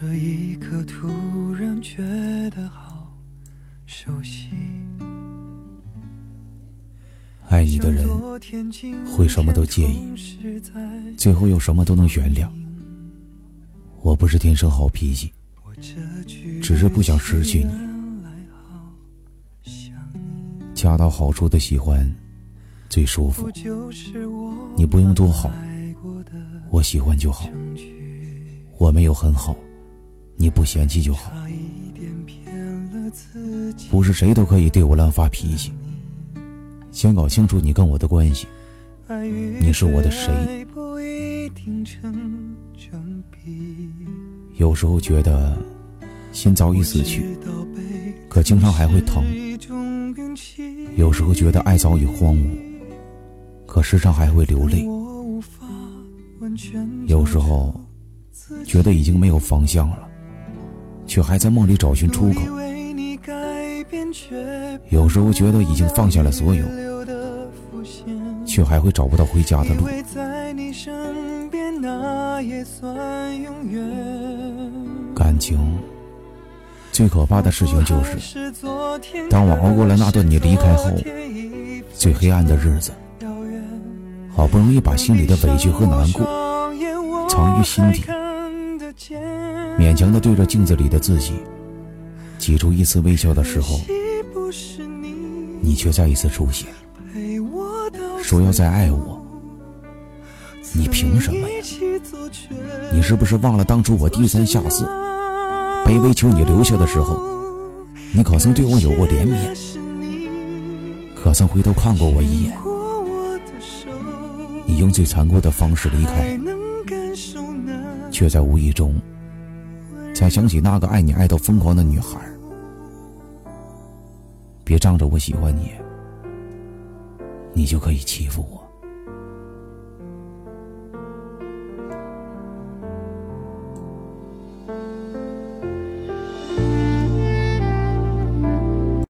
这一刻突然觉得好熟悉。爱你的人会什么都介意，最后又什么都能原谅。我不是天生好脾气，只是不想失去你。恰到好处的喜欢最舒服，你不用多好，我喜欢就好。我没有很好。你不嫌弃就好，不是谁都可以对我乱发脾气。先搞清楚你跟我的关系，你是我的谁？有时候觉得心早已死去，可经常还会疼；有时候觉得爱早已荒芜，可时常还会流泪；有时候觉得已经没有方向了。却还在梦里找寻出口。有时候觉得已经放下了所有，却还会找不到回家的路。感情最可怕的事情就是，当我熬过了那段你离开后最黑暗的日子，好不容易把心里的委屈和难过藏于心底。勉强的对着镜子里的自己挤出一丝微笑的时候，你却再一次出现，说要再爱我。你凭什么呀？你是不是忘了当初我低三下四、卑微求你留下的时候，你可曾对我有过怜悯？可曾回头看过我一眼？你用最残酷的方式离开，却在无意中。才想起那个爱你爱到疯狂的女孩，别仗着我喜欢你，你就可以欺负我。